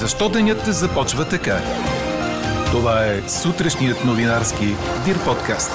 Защо денят започва така? Това е сутрешният новинарски Дир подкаст.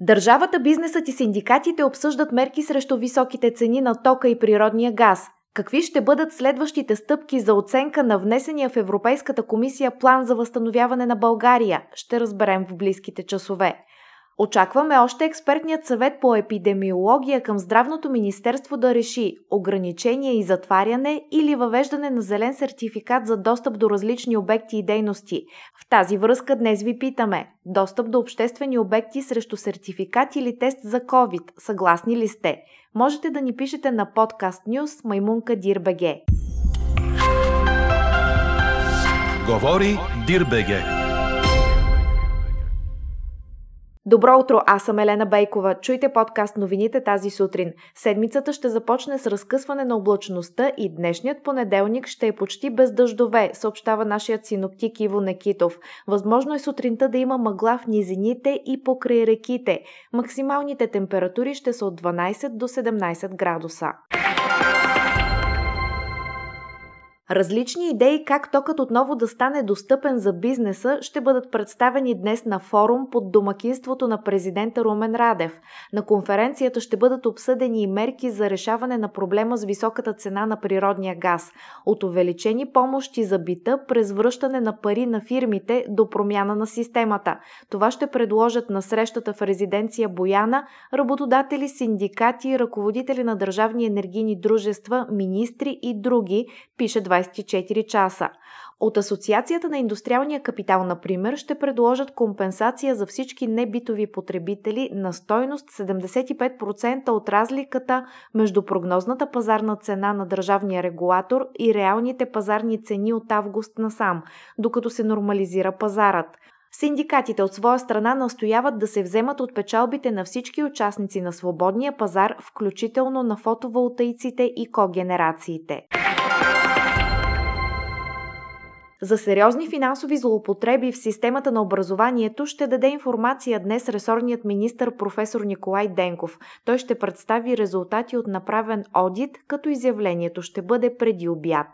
Държавата, бизнесът и синдикатите обсъждат мерки срещу високите цени на тока и природния газ. Какви ще бъдат следващите стъпки за оценка на внесения в Европейската комисия план за възстановяване на България? Ще разберем в близките часове. Очакваме още експертният съвет по епидемиология към Здравното министерство да реши ограничение и затваряне или въвеждане на зелен сертификат за достъп до различни обекти и дейности. В тази връзка днес ви питаме – достъп до обществени обекти срещу сертификат или тест за COVID, съгласни ли сте? Можете да ни пишете на подкаст Нюс Маймунка Дирбеге. Говори Дирбеге. Добро утро, аз съм Елена Бейкова. Чуйте подкаст новините тази сутрин. Седмицата ще започне с разкъсване на облачността и днешният понеделник ще е почти без дъждове, съобщава нашият синоптик Иво Некитов. Възможно е сутринта да има мъгла в низините и покрай реките. Максималните температури ще са от 12 до 17 градуса. Различни идеи как токът отново да стане достъпен за бизнеса ще бъдат представени днес на форум под домакинството на президента Румен Радев. На конференцията ще бъдат обсъдени и мерки за решаване на проблема с високата цена на природния газ. От увеличени помощи за бита през връщане на пари на фирмите до промяна на системата. Това ще предложат на срещата в резиденция Бояна работодатели, синдикати, ръководители на държавни енергийни дружества, министри и други, пише 24 часа. От Асоциацията на индустриалния капитал, например, ще предложат компенсация за всички небитови потребители на стойност 75% от разликата между прогнозната пазарна цена на държавния регулатор и реалните пазарни цени от август насам, докато се нормализира пазарът. Синдикатите от своя страна настояват да се вземат от печалбите на всички участници на свободния пазар, включително на фотоволтаиците и когенерациите. За сериозни финансови злоупотреби в системата на образованието ще даде информация днес ресорният министр професор Николай Денков. Той ще представи резултати от направен одит, като изявлението ще бъде преди обяд.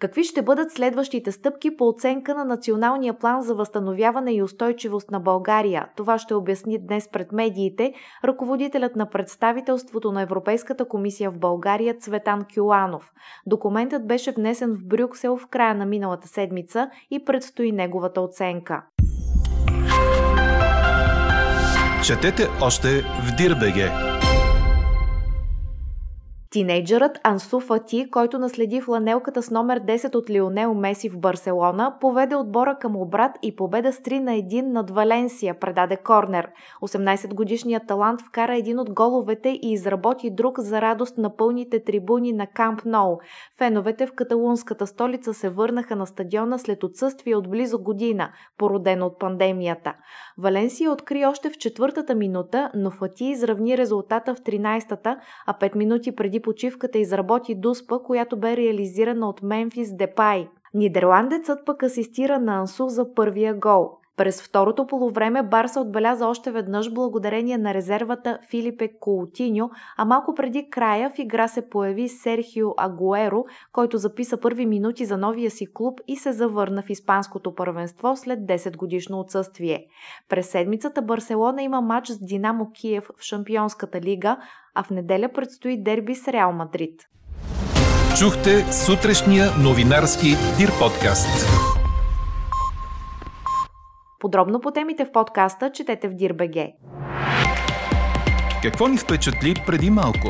Какви ще бъдат следващите стъпки по оценка на Националния план за възстановяване и устойчивост на България? Това ще обясни днес пред медиите ръководителят на представителството на Европейската комисия в България Цветан Кюланов. Документът беше внесен в Брюксел в края на миналата седмица и предстои неговата оценка. Четете още в Дирбеге! Тинейджърът Ансу Фати, който наследи фланелката с номер 10 от Лионел Меси в Барселона, поведе отбора към обрат и победа с 3 на 1 над Валенсия, предаде Корнер. 18-годишният талант вкара един от головете и изработи друг за радост на пълните трибуни на Камп Ноу. Феновете в каталунската столица се върнаха на стадиона след отсъствие от близо година, породено от пандемията. Валенсия откри още в четвъртата минута, но Фати изравни резултата в 13-та, а 5 минути преди почивката изработи дуспа, която бе реализирана от Мемфис Депай. Нидерландецът пък асистира на Ансу за първия гол. През второто полувреме Барса отбеляза още веднъж благодарение на резервата Филипе Коутиньо, а малко преди края в игра се появи Серхио Агуеро, който записа първи минути за новия си клуб и се завърна в испанското първенство след 10 годишно отсъствие. През седмицата Барселона има матч с Динамо Киев в Шампионската лига, а в неделя предстои дерби с Реал Мадрид. Чухте сутрешния новинарски Дир подкаст. Подробно по темите в подкаста четете в Дирбеге. Какво ни впечатли преди малко?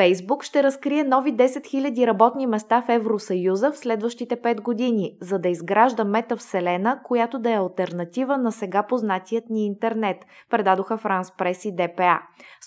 Фейсбук ще разкрие нови 10 000 работни места в Евросъюза в следващите 5 години, за да изгражда метавселена, която да е альтернатива на сега познатият ни интернет, предадоха Франс Прес и ДПА.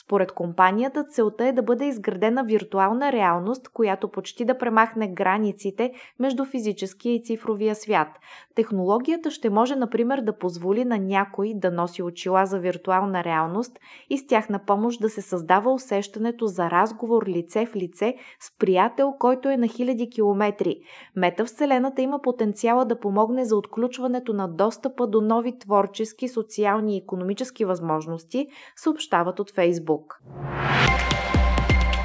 Според компанията целта е да бъде изградена виртуална реалност, която почти да премахне границите между физическия и цифровия свят. Технологията ще може, например, да позволи на някой да носи очила за виртуална реалност и с тях на помощ да се създава усещането за разговор разговор лице в лице с приятел, който е на хиляди километри. Метавселената има потенциала да помогне за отключването на достъпа до нови творчески, социални и економически възможности, съобщават от Фейсбук.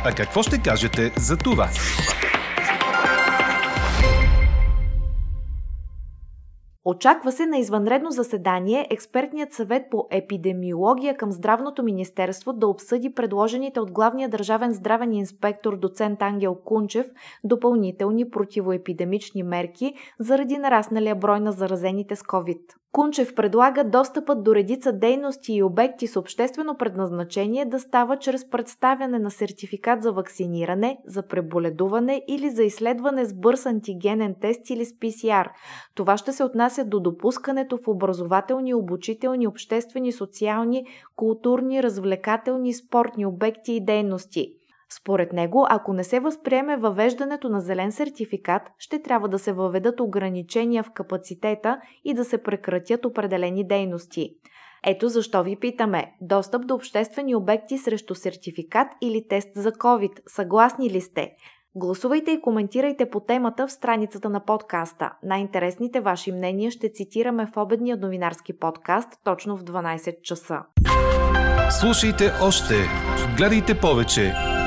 А какво ще кажете за това? Очаква се на извънредно заседание експертният съвет по епидемиология към Здравното министерство да обсъди предложените от главния държавен здравен инспектор доцент Ангел Кунчев допълнителни противоепидемични мерки заради нарасналия брой на заразените с COVID. Кунчев предлага достъпът до редица дейности и обекти с обществено предназначение да става чрез представяне на сертификат за вакциниране, за преболедуване или за изследване с бърз антигенен тест или с PCR. Това ще се отнася до допускането в образователни, обучителни, обществени, социални, културни, развлекателни, спортни обекти и дейности. Според него, ако не се възприеме въвеждането на зелен сертификат, ще трябва да се въведат ограничения в капацитета и да се прекратят определени дейности. Ето защо ви питаме. Достъп до обществени обекти срещу сертификат или тест за COVID. Съгласни ли сте? Гласувайте и коментирайте по темата в страницата на подкаста. Най-интересните ваши мнения ще цитираме в обедния новинарски подкаст точно в 12 часа. Слушайте още, гледайте повече